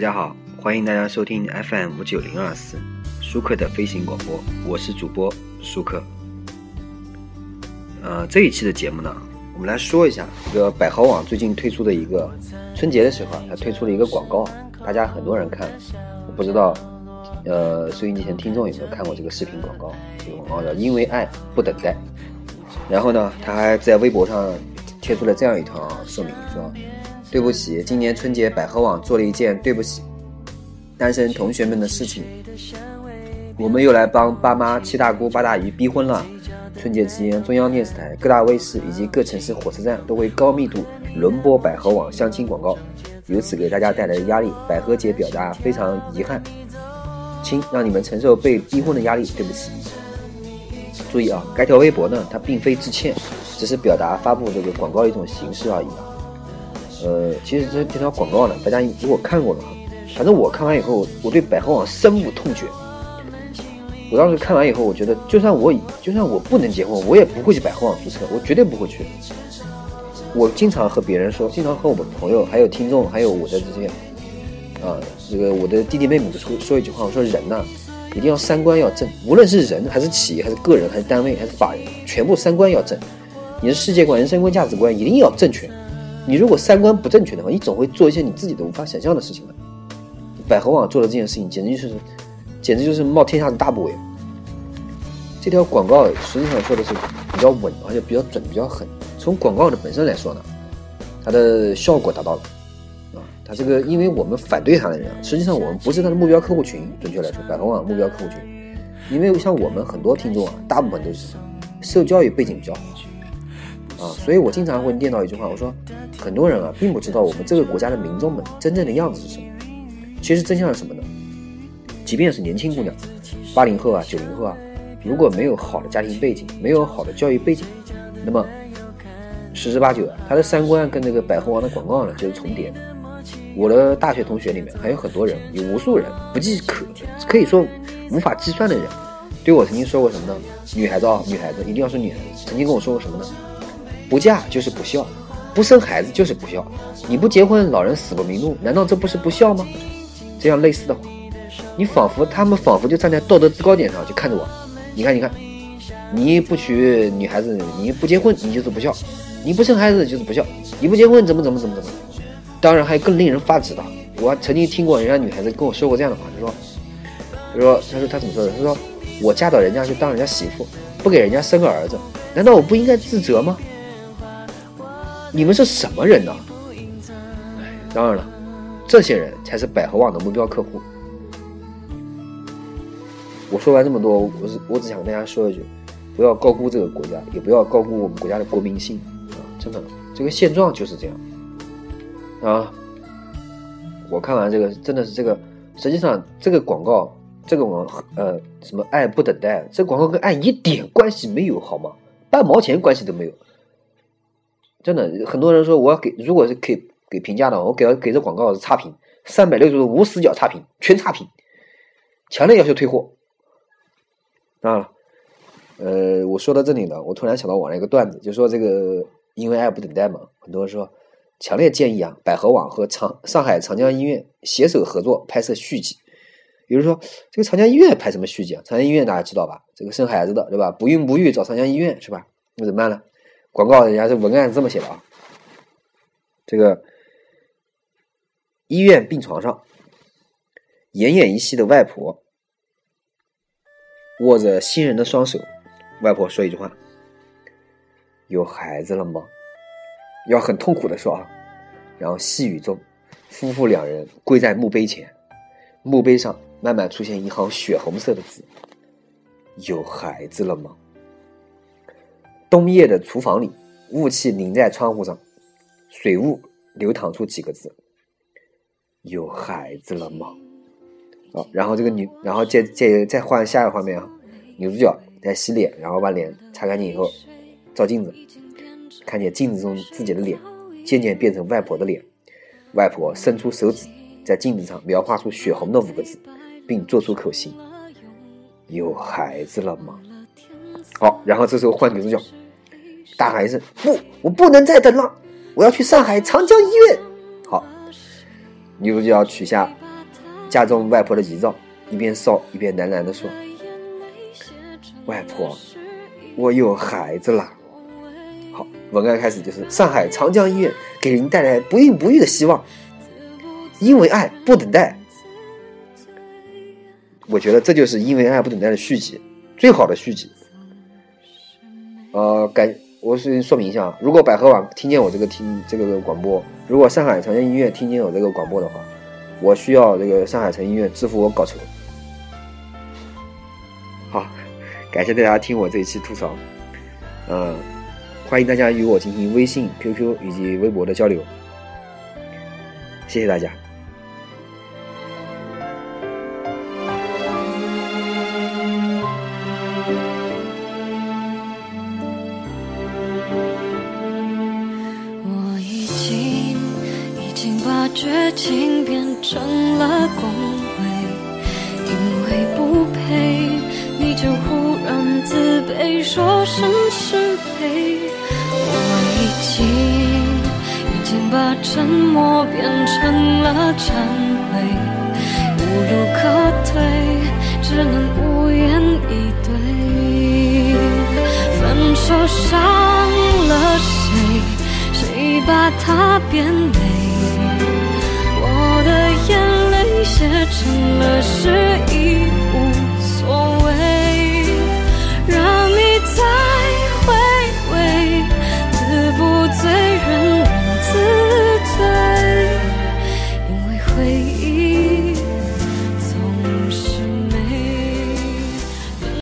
大家好，欢迎大家收听 FM 五九零二四舒克的飞行广播，我是主播舒克。呃，这一期的节目呢，我们来说一下这个百合网最近推出的一个春节的时候啊，它推出了一个广告，大家很多人看，我不知道，呃，收音机前听众有没有看过这个视频广告？这个广告叫“因为爱不等待”。然后呢，他还在微博上贴出了这样一条说明，说。对不起，今年春节百合网做了一件对不起单身同学们的事情，我们又来帮爸妈、七大姑八大姨逼婚了。春节期间，中央电视台、各大卫视以及各城市火车站都会高密度轮播百合网相亲广告，由此给大家带来的压力，百合姐表达非常遗憾，亲，让你们承受被逼婚的压力，对不起。注意啊，该条微博呢，它并非致歉，只是表达发布这个广告的一种形式而已啊。呃，其实这这条广告呢，大家如果看过的话，反正我看完以后，我对百合网深恶痛绝。我当时看完以后，我觉得就算我就算我不能结婚，我也不会去百合网注册，我绝对不会去。我经常和别人说，经常和我们朋友、还有听众、还有我的这些啊，这个我的弟弟妹妹说说一句话，我说人呐，一定要三观要正，无论是人还是企业还是个人还是单位还是法人，全部三观要正，你的世界观、人生观、价值观一定要正确。你如果三观不正确的话，你总会做一些你自己都无法想象的事情的。百合网做的这件事情，简直就是，简直就是冒天下的大不韪。这条广告实际上说的是比较稳，而且比较准，比较狠。从广告的本身来说呢，它的效果达到了。啊，它这个，因为我们反对它的人，实际上我们不是它的目标客户群。准确来说，百合网目标客户群，因为像我们很多听众啊，大部分都是受教育背景比较好。啊，所以我经常会念叨一句话，我说，很多人啊，并不知道我们这个国家的民众们真正的样子是什么。其实真相是什么呢？即便是年轻姑娘，八零后啊、九零后啊，如果没有好的家庭背景，没有好的教育背景，那么十之八九啊，他的三观跟那个百合网的广告呢就是重叠的。我的大学同学里面还有很多人，有无数人不计可，可以说无法计算的人，对我曾经说过什么呢？女孩子啊，女孩子一定要是女孩子，曾经跟我说过什么呢？不嫁就是不孝，不生孩子就是不孝。你不结婚，老人死不瞑目，难道这不是不孝吗？这样类似的话，你仿佛他们仿佛就站在道德制高点上去看着我。你看，你看，你不娶女孩子，你不结婚，你就是不孝；你不生孩子就是不孝；你不结婚怎么怎么怎么怎么。当然还有更令人发指的，我曾经听过人家女孩子跟我说过这样的话，她说，她说，她说她怎么说的？她说我嫁到人家去当人家媳妇，不给人家生个儿子，难道我不应该自责吗？你们是什么人呢？哎，当然了，这些人才是百合网的目标客户。我说完这么多，我是我只想跟大家说一句：不要高估这个国家，也不要高估我们国家的国民性啊！真的，这个现状就是这样啊！我看完这个，真的是这个，实际上这个广告，这个广呃什么爱不等待，这广告跟爱一点关系没有，好吗？半毛钱关系都没有。真的，很多人说我要给，如果是给给评价的话，我给给这广告是差评，三百六十度无死角差评，全差评，强烈要求退货。当然了，呃，我说到这里呢，我突然想到网上一个段子，就说这个因为爱不等待嘛，很多人说强烈建议啊，百合网和长上海长江医院携手合作拍摄续集。比如说这个长江医院拍什么续集啊？长江医院大家知道吧？这个生孩子的对吧？不孕不育找长江医院是吧？那怎么办呢？广告人家这文案是这么写的啊，这个医院病床上，奄奄一息的外婆握着新人的双手，外婆说一句话：“有孩子了吗？”要很痛苦的说啊，然后细雨中，夫妇两人跪在墓碑前，墓碑上慢慢出现一行血红色的字：“有孩子了吗？”冬夜的厨房里，雾气凝在窗户上，水雾流淌出几个字：“有孩子了吗？”好，然后这个女，然后再再再换下一个画面啊，女主角在洗脸，然后把脸擦干净以后，照镜子，看见镜子中自己的脸渐渐变成外婆的脸，外婆伸出手指在镜子上描画出血红的五个字，并做出口型：“有孩子了吗？”好，然后这时候换女主角。大喊一声：“不，我不能再等了，我要去上海长江医院。”好，女主角取下家中外婆的遗照，一边烧一边喃喃地说：“外婆，我有孩子了。”好，文案开始就是上海长江医院给您带来不孕不育的希望，因为爱不等待。我觉得这就是因为爱不等待的续集，最好的续集。呃，感我先说明一下，如果百合网听见我这个听这个广播，如果上海长江音乐听见我这个广播的话，我需要这个上海城音乐支付我稿酬。好，感谢大家听我这一期吐槽，嗯，欢迎大家与我进行微信、QQ 以及微博的交流，谢谢大家。绝情变成了恭维，因为不配，你就忽然自卑，说声是非。我已经已经把沉默变成了忏悔，无路可退，只能无言以对。分手伤了谁？谁把它变美？写成了诗意。